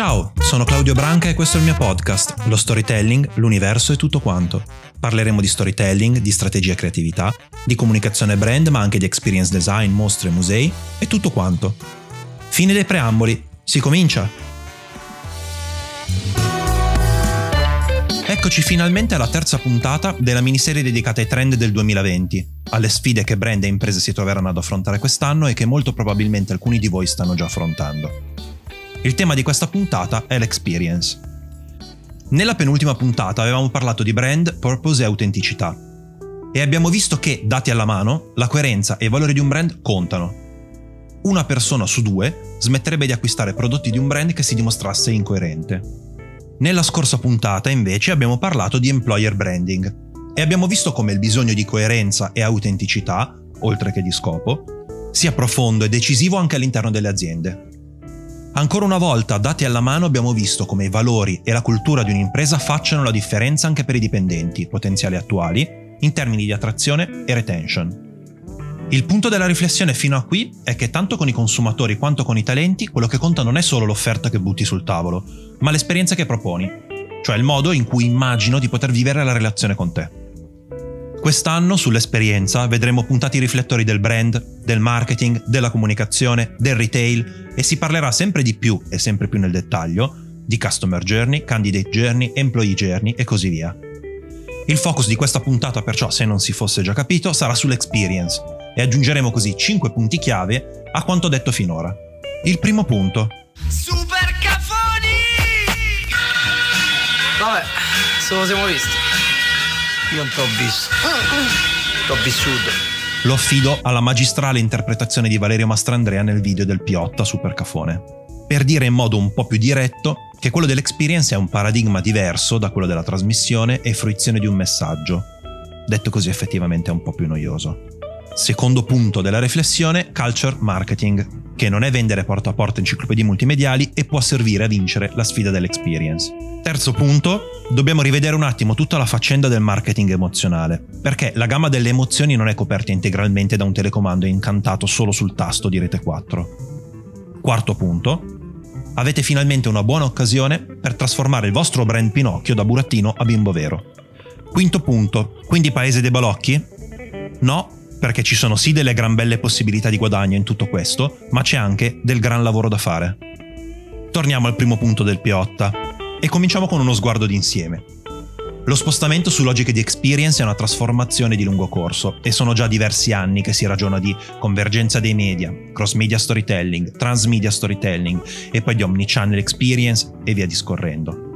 Ciao, sono Claudio Branca e questo è il mio podcast, lo storytelling, l'universo e tutto quanto. Parleremo di storytelling, di strategia e creatività, di comunicazione brand, ma anche di experience design, mostre, musei e tutto quanto. Fine dei preamboli, si comincia! Eccoci finalmente alla terza puntata della miniserie dedicata ai trend del 2020, alle sfide che brand e imprese si troveranno ad affrontare quest'anno e che molto probabilmente alcuni di voi stanno già affrontando. Il tema di questa puntata è l'experience. Nella penultima puntata avevamo parlato di brand, purpose e autenticità. E abbiamo visto che, dati alla mano, la coerenza e i valori di un brand contano. Una persona su due smetterebbe di acquistare prodotti di un brand che si dimostrasse incoerente. Nella scorsa puntata, invece, abbiamo parlato di employer branding e abbiamo visto come il bisogno di coerenza e autenticità, oltre che di scopo, sia profondo e decisivo anche all'interno delle aziende. Ancora una volta, dati alla mano, abbiamo visto come i valori e la cultura di un'impresa facciano la differenza anche per i dipendenti, potenziali attuali, in termini di attrazione e retention. Il punto della riflessione fino a qui è che tanto con i consumatori quanto con i talenti quello che conta non è solo l'offerta che butti sul tavolo, ma l'esperienza che proponi, cioè il modo in cui immagino di poter vivere la relazione con te. Quest'anno sull'esperienza vedremo puntati i riflettori del brand, del marketing, della comunicazione, del retail e si parlerà sempre di più e sempre più nel dettaglio di customer journey, candidate journey, employee journey e così via. Il focus di questa puntata perciò, se non si fosse già capito, sarà sull'experience e aggiungeremo così 5 punti chiave a quanto detto finora. Il primo punto. Super cafoni! Vabbè, se lo siamo visti. Io non t'ho visto. T'ho vissuto. Lo affido alla magistrale interpretazione di Valerio Mastrandrea nel video del Piotta Super Cafone. Per dire in modo un po' più diretto che quello dell'experience è un paradigma diverso da quello della trasmissione e fruizione di un messaggio. Detto così effettivamente è un po' più noioso. Secondo punto della riflessione, culture marketing, che non è vendere porta a porta enciclopedie multimediali e può servire a vincere la sfida dell'experience. Terzo punto, dobbiamo rivedere un attimo tutta la faccenda del marketing emozionale, perché la gamma delle emozioni non è coperta integralmente da un telecomando incantato solo sul tasto di Rete 4. Quarto punto, avete finalmente una buona occasione per trasformare il vostro brand Pinocchio da burattino a bimbo vero. Quinto punto, quindi paese dei balocchi? No, perché ci sono sì delle gran belle possibilità di guadagno in tutto questo, ma c'è anche del gran lavoro da fare. Torniamo al primo punto del Piotta e cominciamo con uno sguardo d'insieme. Lo spostamento su logiche di experience è una trasformazione di lungo corso e sono già diversi anni che si ragiona di convergenza dei media, cross media storytelling, transmedia storytelling e poi di omnichannel experience e via discorrendo.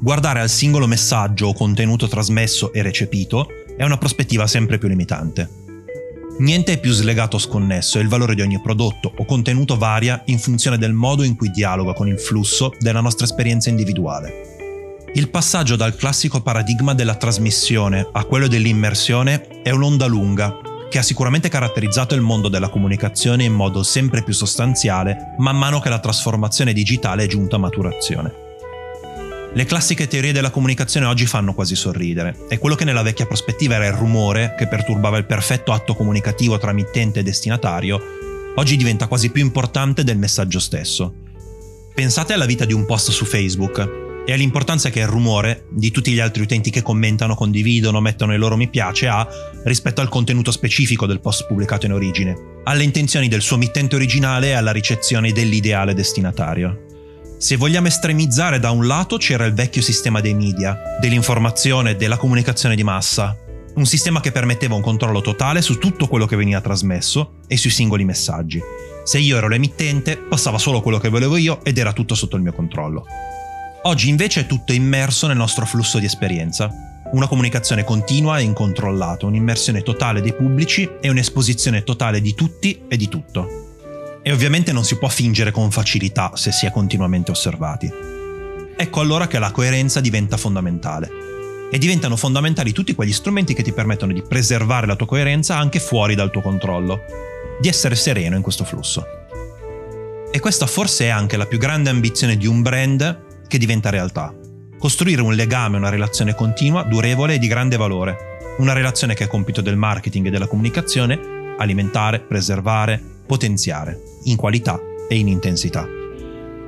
Guardare al singolo messaggio o contenuto trasmesso e recepito è una prospettiva sempre più limitante. Niente è più slegato o sconnesso e il valore di ogni prodotto o contenuto varia in funzione del modo in cui dialoga con il flusso della nostra esperienza individuale. Il passaggio dal classico paradigma della trasmissione a quello dell'immersione è un'onda lunga che ha sicuramente caratterizzato il mondo della comunicazione in modo sempre più sostanziale man mano che la trasformazione digitale è giunta a maturazione. Le classiche teorie della comunicazione oggi fanno quasi sorridere e quello che nella vecchia prospettiva era il rumore che perturbava il perfetto atto comunicativo tra mittente e destinatario, oggi diventa quasi più importante del messaggio stesso. Pensate alla vita di un post su Facebook e all'importanza che il rumore di tutti gli altri utenti che commentano, condividono, mettono il loro mi piace ha rispetto al contenuto specifico del post pubblicato in origine, alle intenzioni del suo mittente originale e alla ricezione dell'ideale destinatario. Se vogliamo estremizzare da un lato c'era il vecchio sistema dei media, dell'informazione e della comunicazione di massa, un sistema che permetteva un controllo totale su tutto quello che veniva trasmesso e sui singoli messaggi. Se io ero l'emittente, passava solo quello che volevo io ed era tutto sotto il mio controllo. Oggi invece è tutto immerso nel nostro flusso di esperienza. Una comunicazione continua e incontrollata, un'immersione totale dei pubblici e un'esposizione totale di tutti e di tutto. E ovviamente non si può fingere con facilità se si è continuamente osservati. Ecco allora che la coerenza diventa fondamentale. E diventano fondamentali tutti quegli strumenti che ti permettono di preservare la tua coerenza anche fuori dal tuo controllo, di essere sereno in questo flusso. E questa forse è anche la più grande ambizione di un brand che diventa realtà. Costruire un legame, una relazione continua, durevole e di grande valore. Una relazione che è compito del marketing e della comunicazione, alimentare, preservare, potenziare in qualità e in intensità.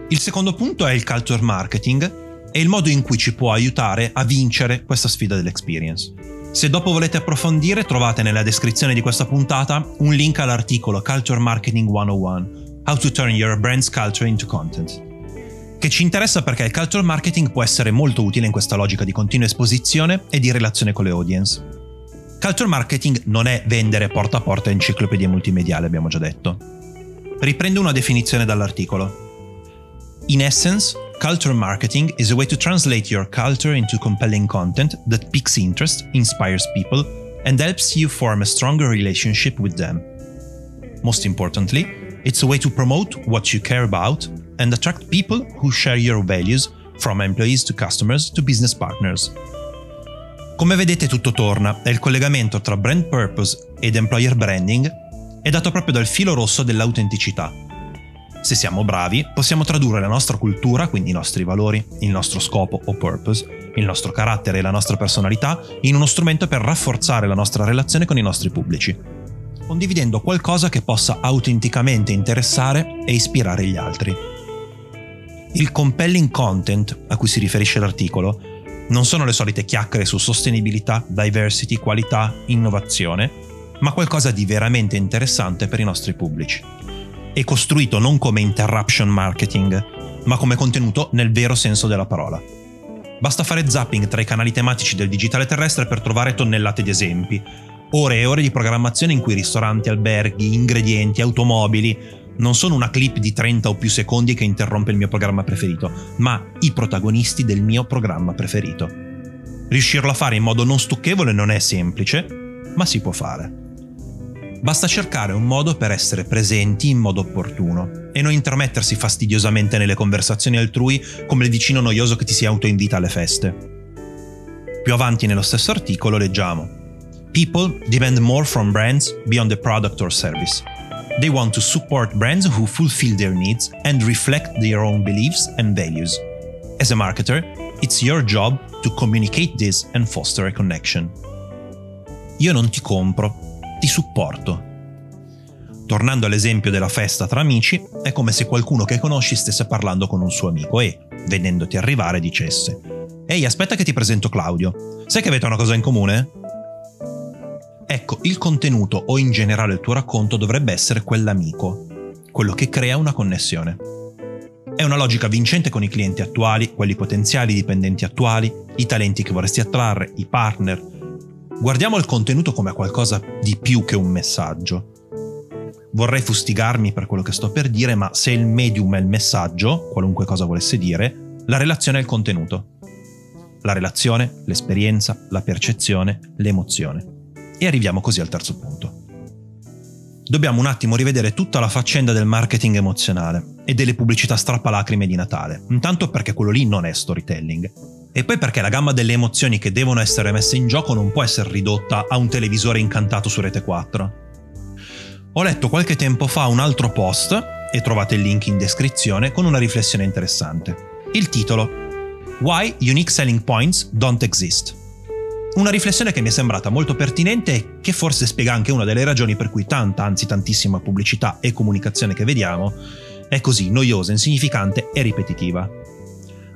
Il secondo punto è il culture marketing e il modo in cui ci può aiutare a vincere questa sfida dell'experience. Se dopo volete approfondire, trovate nella descrizione di questa puntata un link all'articolo Culture Marketing 101, How to Turn Your Brand's Culture into Content, che ci interessa perché il culture marketing può essere molto utile in questa logica di continua esposizione e di relazione con le audience. Culture marketing non è vendere porta a porta enciclopedie multimediali, abbiamo già detto. Riprendo una definizione dall'articolo. In essence, culture marketing is a way to translate your culture into compelling content that piques interest, inspires people, and helps you form a stronger relationship with them. Most importantly, it's a way to promote what you care about and attract people who share your values, from employees to customers to business partners. Come vedete tutto torna e il collegamento tra brand purpose ed employer branding è dato proprio dal filo rosso dell'autenticità se siamo bravi, possiamo tradurre la nostra cultura, quindi i nostri valori, il nostro scopo o purpose, il nostro carattere e la nostra personalità in uno strumento per rafforzare la nostra relazione con i nostri pubblici, condividendo qualcosa che possa autenticamente interessare e ispirare gli altri. Il compelling content a cui si riferisce l'articolo non sono le solite chiacchiere su sostenibilità, diversity, qualità, innovazione, ma qualcosa di veramente interessante per i nostri pubblici è costruito non come interruption marketing, ma come contenuto nel vero senso della parola. Basta fare zapping tra i canali tematici del digitale terrestre per trovare tonnellate di esempi. Ore e ore di programmazione in cui ristoranti, alberghi, ingredienti, automobili non sono una clip di 30 o più secondi che interrompe il mio programma preferito, ma i protagonisti del mio programma preferito. Riuscirlo a fare in modo non stucchevole non è semplice, ma si può fare. Basta cercare un modo per essere presenti in modo opportuno e non intermettersi fastidiosamente nelle conversazioni altrui come il vicino noioso che ti si autoinvita alle feste. Più avanti nello stesso articolo leggiamo People demand more from brands beyond the product or service. They want to support brands who fulfill their needs and reflect their own beliefs and values. As a marketer, it's your job to communicate this and foster a connection. Io non ti compro, ti supporto. Tornando all'esempio della festa tra amici, è come se qualcuno che conosci stesse parlando con un suo amico e, vedendoti arrivare, dicesse Ehi, aspetta che ti presento Claudio. Sai che avete una cosa in comune? Ecco, il contenuto o in generale il tuo racconto dovrebbe essere quell'amico, quello che crea una connessione. È una logica vincente con i clienti attuali, quelli potenziali dipendenti attuali, i talenti che vorresti attrarre, i partner, Guardiamo il contenuto come qualcosa di più che un messaggio. Vorrei fustigarmi per quello che sto per dire, ma se il medium è il messaggio, qualunque cosa volesse dire, la relazione è il contenuto. La relazione, l'esperienza, la percezione, l'emozione. E arriviamo così al terzo punto. Dobbiamo un attimo rivedere tutta la faccenda del marketing emozionale e delle pubblicità strappalacrime di Natale, intanto perché quello lì non è storytelling, e poi perché la gamma delle emozioni che devono essere messe in gioco non può essere ridotta a un televisore incantato su Rete 4. Ho letto qualche tempo fa un altro post, e trovate il link in descrizione, con una riflessione interessante. Il titolo Why Unique Selling Points Don't Exist. Una riflessione che mi è sembrata molto pertinente e che forse spiega anche una delle ragioni per cui tanta, anzi tantissima pubblicità e comunicazione che vediamo è così noiosa, insignificante e ripetitiva.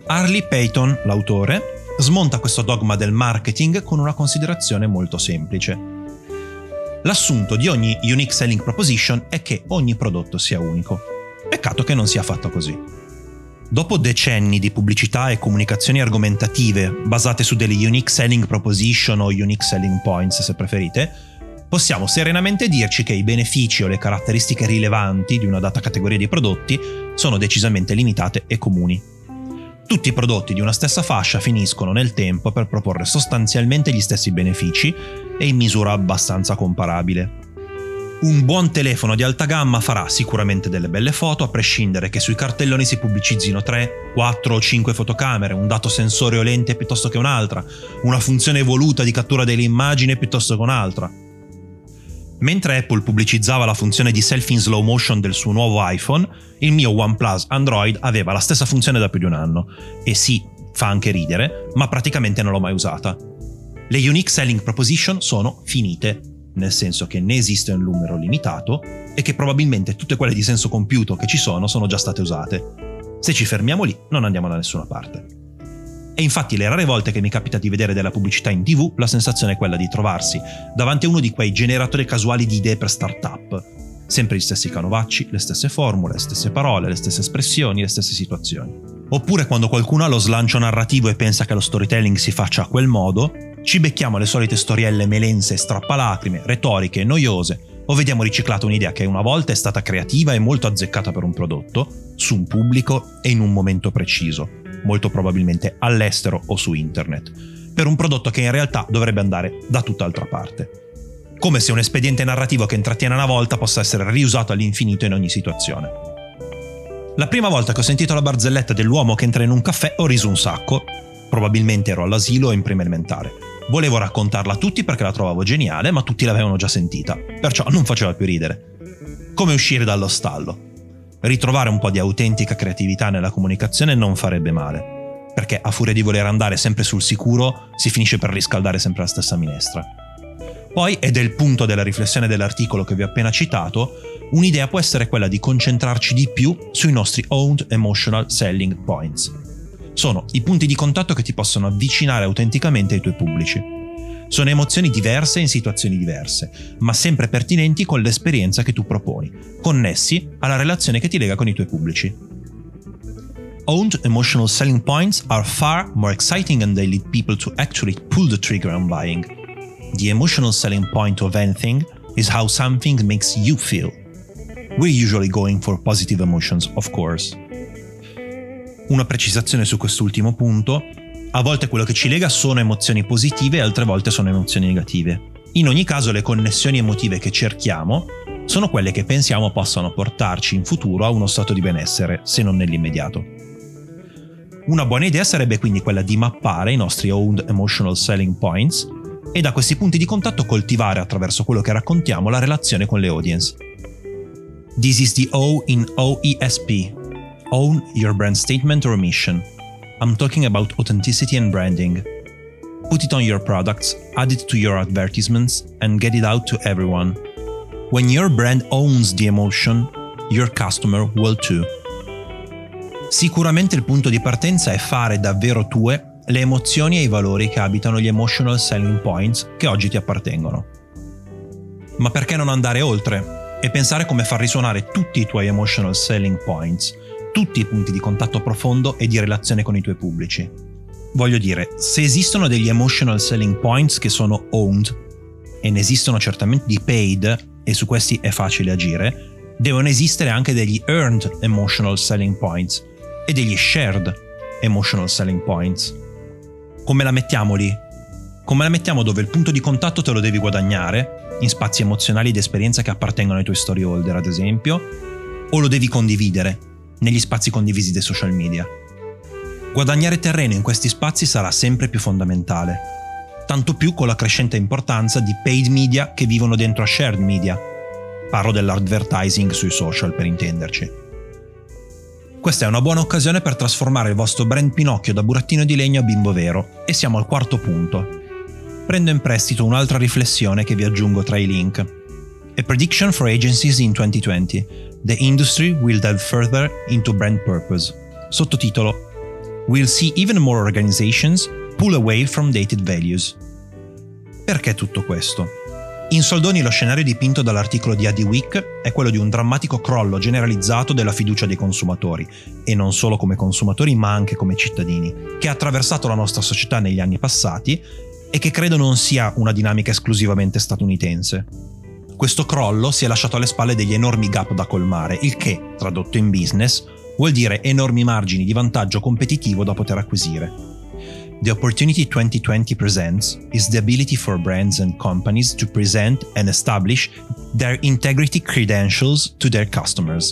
Harley Payton, l'autore, smonta questo dogma del marketing con una considerazione molto semplice. L'assunto di ogni unique selling proposition è che ogni prodotto sia unico. Peccato che non sia fatto così. Dopo decenni di pubblicità e comunicazioni argomentative basate su delle unique selling proposition o unique selling points se preferite, possiamo serenamente dirci che i benefici o le caratteristiche rilevanti di una data categoria di prodotti sono decisamente limitate e comuni. Tutti i prodotti di una stessa fascia finiscono nel tempo per proporre sostanzialmente gli stessi benefici e in misura abbastanza comparabile. Un buon telefono di alta gamma farà sicuramente delle belle foto, a prescindere che sui cartelloni si pubblicizzino 3, 4 o 5 fotocamere, un dato sensore o lente piuttosto che un'altra, una funzione evoluta di cattura dell'immagine piuttosto che un'altra. Mentre Apple pubblicizzava la funzione di selfie in slow motion del suo nuovo iPhone, il mio OnePlus Android aveva la stessa funzione da più di un anno. E sì, fa anche ridere, ma praticamente non l'ho mai usata. Le unique selling proposition sono finite, nel senso che ne esiste un numero limitato e che probabilmente tutte quelle di senso compiuto che ci sono sono già state usate. Se ci fermiamo lì, non andiamo da nessuna parte. E infatti le rare volte che mi capita di vedere della pubblicità in tv, la sensazione è quella di trovarsi davanti a uno di quei generatori casuali di idee per start-up. Sempre gli stessi canovacci, le stesse formule, le stesse parole, le stesse espressioni, le stesse situazioni. Oppure quando qualcuno ha lo slancio narrativo e pensa che lo storytelling si faccia a quel modo, ci becchiamo le solite storielle melense strappalacrime, retoriche, noiose, o vediamo riciclata un'idea che una volta è stata creativa e molto azzeccata per un prodotto, su un pubblico e in un momento preciso, molto probabilmente all'estero o su internet, per un prodotto che in realtà dovrebbe andare da tutt'altra parte. Come se un espediente narrativo che intrattiene una volta possa essere riusato all'infinito in ogni situazione. La prima volta che ho sentito la barzelletta dell'uomo che entra in un caffè ho riso un sacco. Probabilmente ero all'asilo o in prima elementare Volevo raccontarla a tutti perché la trovavo geniale, ma tutti l'avevano già sentita, perciò non faceva più ridere. Come uscire dallo stallo. Ritrovare un po' di autentica creatività nella comunicazione non farebbe male, perché a furia di voler andare sempre sul sicuro si finisce per riscaldare sempre la stessa minestra. Poi, ed è il punto della riflessione dell'articolo che vi ho appena citato, un'idea può essere quella di concentrarci di più sui nostri owned emotional selling points sono i punti di contatto che ti possono avvicinare autenticamente ai tuoi pubblici. Sono emozioni diverse in situazioni diverse, ma sempre pertinenti con l'esperienza che tu proponi, connessi alla relazione che ti lega con i tuoi pubblici. Owned emotional selling points are far more exciting and they lead people to actually pull the trigger on buying. The emotional selling point of anything is how something makes you feel. We're usually going for positive emotions, of course. Una precisazione su quest'ultimo punto, a volte quello che ci lega sono emozioni positive altre volte sono emozioni negative. In ogni caso le connessioni emotive che cerchiamo sono quelle che pensiamo possano portarci in futuro a uno stato di benessere, se non nell'immediato. Una buona idea sarebbe quindi quella di mappare i nostri owned emotional selling points e da questi punti di contatto coltivare attraverso quello che raccontiamo la relazione con le audience. This is the O in OESP, Own your brand statement or mission. I'm talking about authenticity and branding. Put it on your products, add it to your advertisements, and get it out to everyone. When your brand owns the emotion, your customer will too. Sicuramente il punto di partenza è fare davvero tue le emozioni e i valori che abitano gli emotional selling points che oggi ti appartengono. Ma perché non andare oltre e pensare come far risuonare tutti i tuoi emotional selling points tutti i punti di contatto profondo e di relazione con i tuoi pubblici. Voglio dire, se esistono degli emotional selling points che sono owned, e ne esistono certamente di paid, e su questi è facile agire, devono esistere anche degli earned emotional selling points e degli shared emotional selling points. Come la mettiamo lì? Come la mettiamo dove il punto di contatto te lo devi guadagnare, in spazi emozionali ed esperienza che appartengono ai tuoi story holder, ad esempio, o lo devi condividere, negli spazi condivisi dei social media. Guadagnare terreno in questi spazi sarà sempre più fondamentale, tanto più con la crescente importanza di paid media che vivono dentro a shared media. Parlo dell'advertising sui social per intenderci. Questa è una buona occasione per trasformare il vostro brand Pinocchio da burattino di legno a bimbo vero e siamo al quarto punto. Prendo in prestito un'altra riflessione che vi aggiungo tra i link. A prediction for agencies in 2020 The Industry Will Delve Further into Brand Purpose. Sottotitolo We'll see even more organizations pull away from dated values. Perché tutto questo? In soldoni lo scenario dipinto dall'articolo di AdiWeek è quello di un drammatico crollo generalizzato della fiducia dei consumatori, e non solo come consumatori ma anche come cittadini, che ha attraversato la nostra società negli anni passati e che credo non sia una dinamica esclusivamente statunitense questo crollo si è lasciato alle spalle degli enormi gap da colmare, il che, tradotto in business, vuol dire enormi margini di vantaggio competitivo da poter acquisire. The opportunity 2020 presents is the ability for brands and companies to present and establish their integrity credentials to their customers.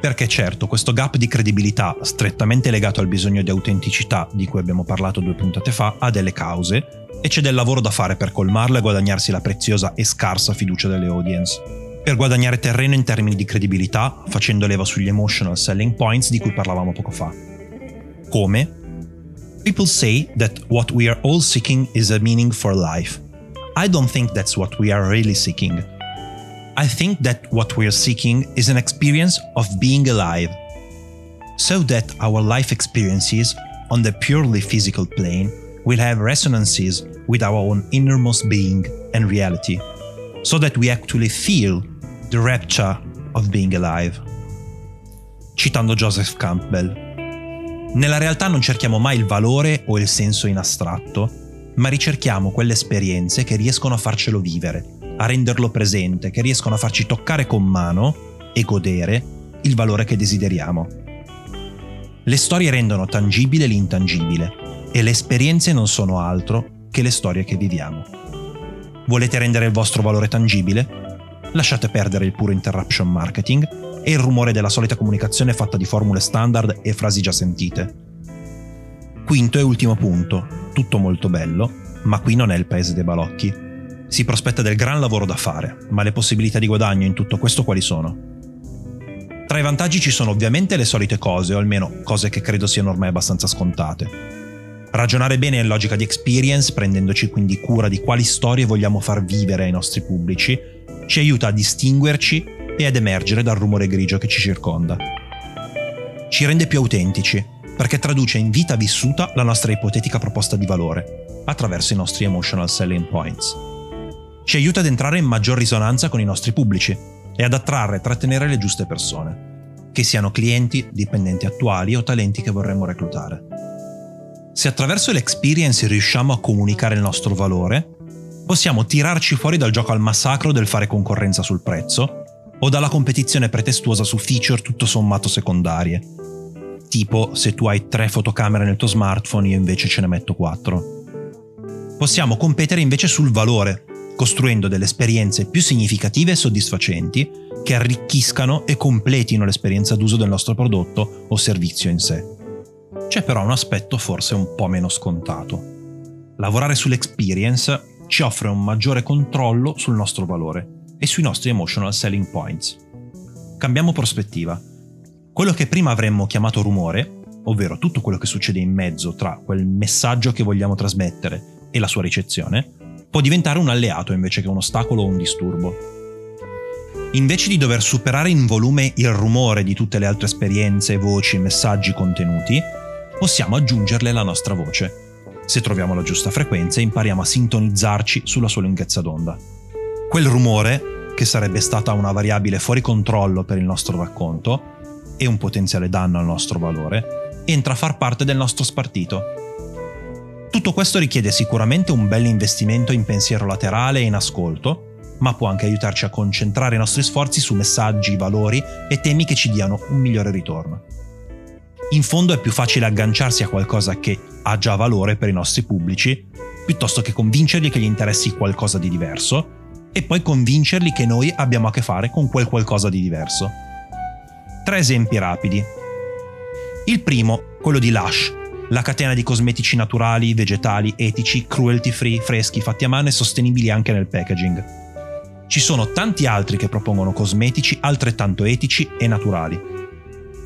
Perché certo, questo gap di credibilità, strettamente legato al bisogno di autenticità di cui abbiamo parlato due puntate fa, ha delle cause, e c'è del lavoro da fare per colmarlo e guadagnarsi la preziosa e scarsa fiducia delle audience. Per guadagnare terreno in termini di credibilità, facendo leva sugli emotional selling points di cui parlavamo poco fa. Come? People say that what we are all seeking is a meaning for life. I don't think that's what we are really seeking. I think that what we are seeking is an experience of being alive. so that our life experiences on the purely physical plane will have resonances with our own innermost being and reality, so that we actually feel the rapture of being alive. Citando Joseph Campbell. Nella realtà non cerchiamo mai il valore o il senso in astratto, ma ricerchiamo quelle esperienze che riescono a farcelo vivere, a renderlo presente, che riescono a farci toccare con mano e godere il valore che desideriamo. Le storie rendono tangibile l'intangibile e le esperienze non sono altro che le storie che viviamo. Volete rendere il vostro valore tangibile? Lasciate perdere il puro interruption marketing e il rumore della solita comunicazione fatta di formule standard e frasi già sentite. Quinto e ultimo punto, tutto molto bello, ma qui non è il paese dei balocchi. Si prospetta del gran lavoro da fare, ma le possibilità di guadagno in tutto questo quali sono? Tra i vantaggi ci sono ovviamente le solite cose, o almeno cose che credo siano ormai abbastanza scontate. Ragionare bene in logica di experience, prendendoci quindi cura di quali storie vogliamo far vivere ai nostri pubblici, ci aiuta a distinguerci e ad emergere dal rumore grigio che ci circonda. Ci rende più autentici, perché traduce in vita vissuta la nostra ipotetica proposta di valore, attraverso i nostri emotional selling points. Ci aiuta ad entrare in maggior risonanza con i nostri pubblici e ad attrarre e trattenere le giuste persone, che siano clienti, dipendenti attuali o talenti che vorremmo reclutare. Se attraverso l'experience riusciamo a comunicare il nostro valore, possiamo tirarci fuori dal gioco al massacro del fare concorrenza sul prezzo o dalla competizione pretestuosa su feature tutto sommato secondarie. Tipo se tu hai tre fotocamere nel tuo smartphone io invece ce ne metto quattro. Possiamo competere invece sul valore, costruendo delle esperienze più significative e soddisfacenti che arricchiscano e completino l'esperienza d'uso del nostro prodotto o servizio in sé. C'è però un aspetto forse un po' meno scontato. Lavorare sull'experience ci offre un maggiore controllo sul nostro valore e sui nostri emotional selling points. Cambiamo prospettiva. Quello che prima avremmo chiamato rumore, ovvero tutto quello che succede in mezzo tra quel messaggio che vogliamo trasmettere e la sua ricezione, può diventare un alleato invece che un ostacolo o un disturbo. Invece di dover superare in volume il rumore di tutte le altre esperienze, voci messaggi contenuti, possiamo aggiungerle la nostra voce. Se troviamo la giusta frequenza, impariamo a sintonizzarci sulla sua lunghezza d'onda. Quel rumore, che sarebbe stata una variabile fuori controllo per il nostro racconto e un potenziale danno al nostro valore, entra a far parte del nostro spartito tutto questo richiede sicuramente un bel investimento in pensiero laterale e in ascolto, ma può anche aiutarci a concentrare i nostri sforzi su messaggi, valori e temi che ci diano un migliore ritorno. In fondo è più facile agganciarsi a qualcosa che ha già valore per i nostri pubblici, piuttosto che convincerli che gli interessi qualcosa di diverso, e poi convincerli che noi abbiamo a che fare con quel qualcosa di diverso. Tre esempi rapidi. Il primo, quello di Lush, la catena di cosmetici naturali, vegetali, etici, cruelty free, freschi, fatti a mano e sostenibili anche nel packaging. Ci sono tanti altri che propongono cosmetici altrettanto etici e naturali.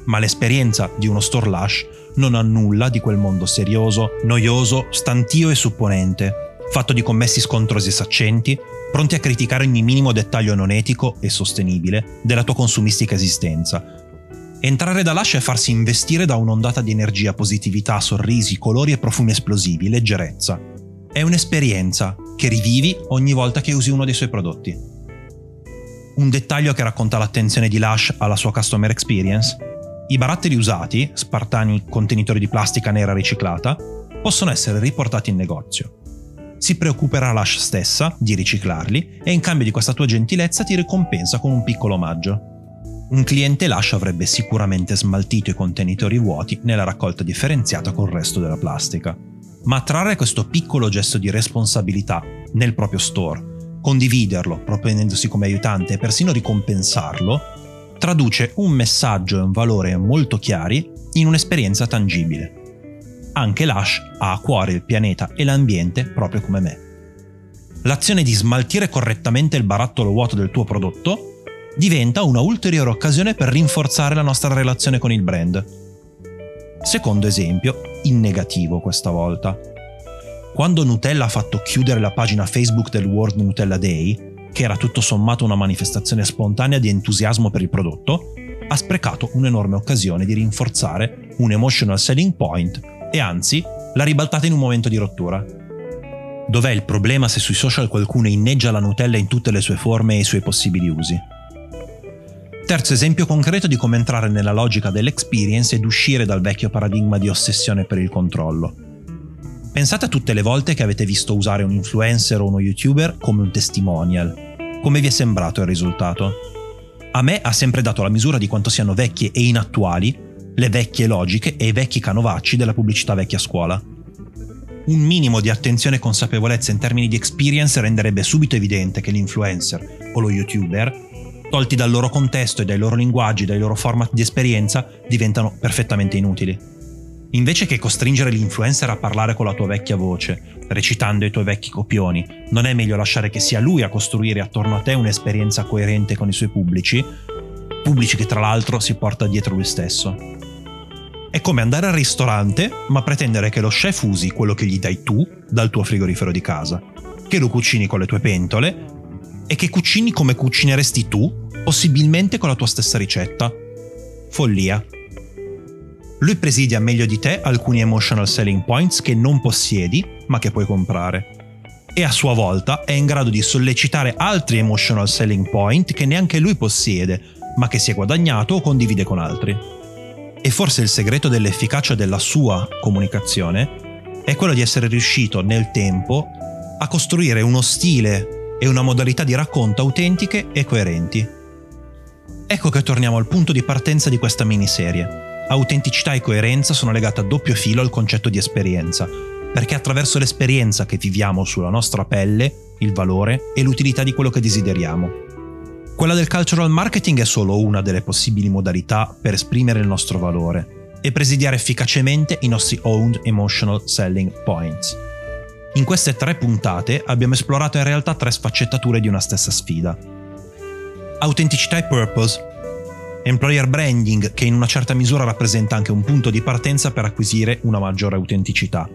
Ma l'esperienza di uno store Lush non ha nulla di quel mondo serioso, noioso, stantio e supponente, fatto di commessi scontrosi e saccenti, pronti a criticare ogni minimo dettaglio non etico e sostenibile della tua consumistica esistenza, Entrare da Lush è farsi investire da un'ondata di energia, positività, sorrisi, colori e profumi esplosivi, leggerezza. È un'esperienza che rivivi ogni volta che usi uno dei suoi prodotti. Un dettaglio che racconta l'attenzione di Lush alla sua customer experience. I baratteri usati, spartani contenitori di plastica nera riciclata, possono essere riportati in negozio. Si preoccuperà Lush stessa di riciclarli e in cambio di questa tua gentilezza ti ricompensa con un piccolo omaggio. Un cliente Lush avrebbe sicuramente smaltito i contenitori vuoti nella raccolta differenziata col resto della plastica. Ma trarre questo piccolo gesto di responsabilità nel proprio store, condividerlo proponendosi come aiutante e persino ricompensarlo, traduce un messaggio e un valore molto chiari in un'esperienza tangibile. Anche Lush ha a cuore il pianeta e l'ambiente proprio come me. L'azione di smaltire correttamente il barattolo vuoto del tuo prodotto diventa una ulteriore occasione per rinforzare la nostra relazione con il brand. Secondo esempio, in negativo questa volta. Quando Nutella ha fatto chiudere la pagina Facebook del World Nutella Day, che era tutto sommato una manifestazione spontanea di entusiasmo per il prodotto, ha sprecato un'enorme occasione di rinforzare un emotional selling point e anzi l'ha ribaltata in un momento di rottura. Dov'è il problema se sui social qualcuno inneggia la Nutella in tutte le sue forme e i suoi possibili usi? Terzo esempio concreto di come entrare nella logica dell'experience ed uscire dal vecchio paradigma di ossessione per il controllo. Pensate a tutte le volte che avete visto usare un influencer o uno youtuber come un testimonial. Come vi è sembrato il risultato? A me ha sempre dato la misura di quanto siano vecchie e inattuali le vecchie logiche e i vecchi canovacci della pubblicità vecchia scuola. Un minimo di attenzione e consapevolezza in termini di experience renderebbe subito evidente che l'influencer o lo youtuber tolti dal loro contesto e dai loro linguaggi, dai loro format di esperienza, diventano perfettamente inutili. Invece che costringere l'influencer a parlare con la tua vecchia voce, recitando i tuoi vecchi copioni, non è meglio lasciare che sia lui a costruire attorno a te un'esperienza coerente con i suoi pubblici, pubblici che tra l'altro si porta dietro lui stesso. È come andare al ristorante, ma pretendere che lo chef usi quello che gli dai tu dal tuo frigorifero di casa, che lo cucini con le tue pentole e che cucini come cucineresti tu, possibilmente con la tua stessa ricetta. Follia. Lui presidia meglio di te alcuni emotional selling points che non possiedi, ma che puoi comprare. E a sua volta è in grado di sollecitare altri emotional selling point che neanche lui possiede, ma che si è guadagnato o condivide con altri. E forse il segreto dell'efficacia della sua comunicazione è quello di essere riuscito nel tempo a costruire uno stile e una modalità di racconto autentiche e coerenti. Ecco che torniamo al punto di partenza di questa miniserie. Autenticità e coerenza sono legate a doppio filo al concetto di esperienza, perché è attraverso l'esperienza che viviamo sulla nostra pelle il valore e l'utilità di quello che desideriamo. Quella del cultural marketing è solo una delle possibili modalità per esprimere il nostro valore e presidiare efficacemente i nostri owned emotional selling points. In queste tre puntate abbiamo esplorato in realtà tre sfaccettature di una stessa sfida. Autenticità e purpose. Employer branding, che in una certa misura rappresenta anche un punto di partenza per acquisire una maggiore autenticità.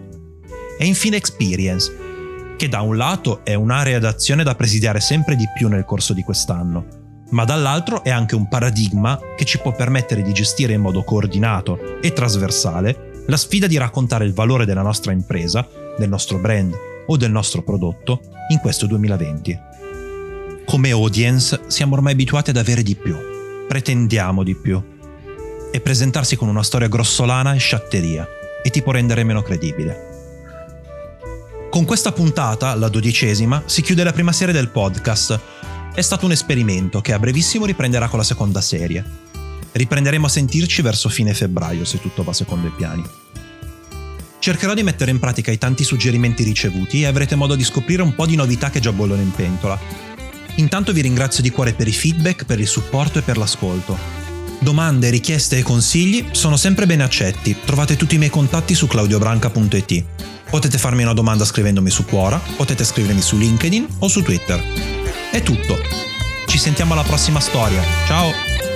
E infine experience, che da un lato è un'area d'azione da presidiare sempre di più nel corso di quest'anno, ma dall'altro è anche un paradigma che ci può permettere di gestire in modo coordinato e trasversale la sfida di raccontare il valore della nostra impresa del nostro brand o del nostro prodotto in questo 2020. Come audience siamo ormai abituati ad avere di più, pretendiamo di più e presentarsi con una storia grossolana è sciatteria e ti può rendere meno credibile. Con questa puntata, la dodicesima, si chiude la prima serie del podcast. È stato un esperimento che a brevissimo riprenderà con la seconda serie. Riprenderemo a sentirci verso fine febbraio se tutto va secondo i piani. Cercherò di mettere in pratica i tanti suggerimenti ricevuti e avrete modo di scoprire un po' di novità che già bollono in pentola. Intanto vi ringrazio di cuore per i feedback, per il supporto e per l'ascolto. Domande, richieste e consigli sono sempre ben accetti. Trovate tutti i miei contatti su claudiobranca.it. Potete farmi una domanda scrivendomi su Quora, potete scrivermi su LinkedIn o su Twitter. È tutto. Ci sentiamo alla prossima storia. Ciao!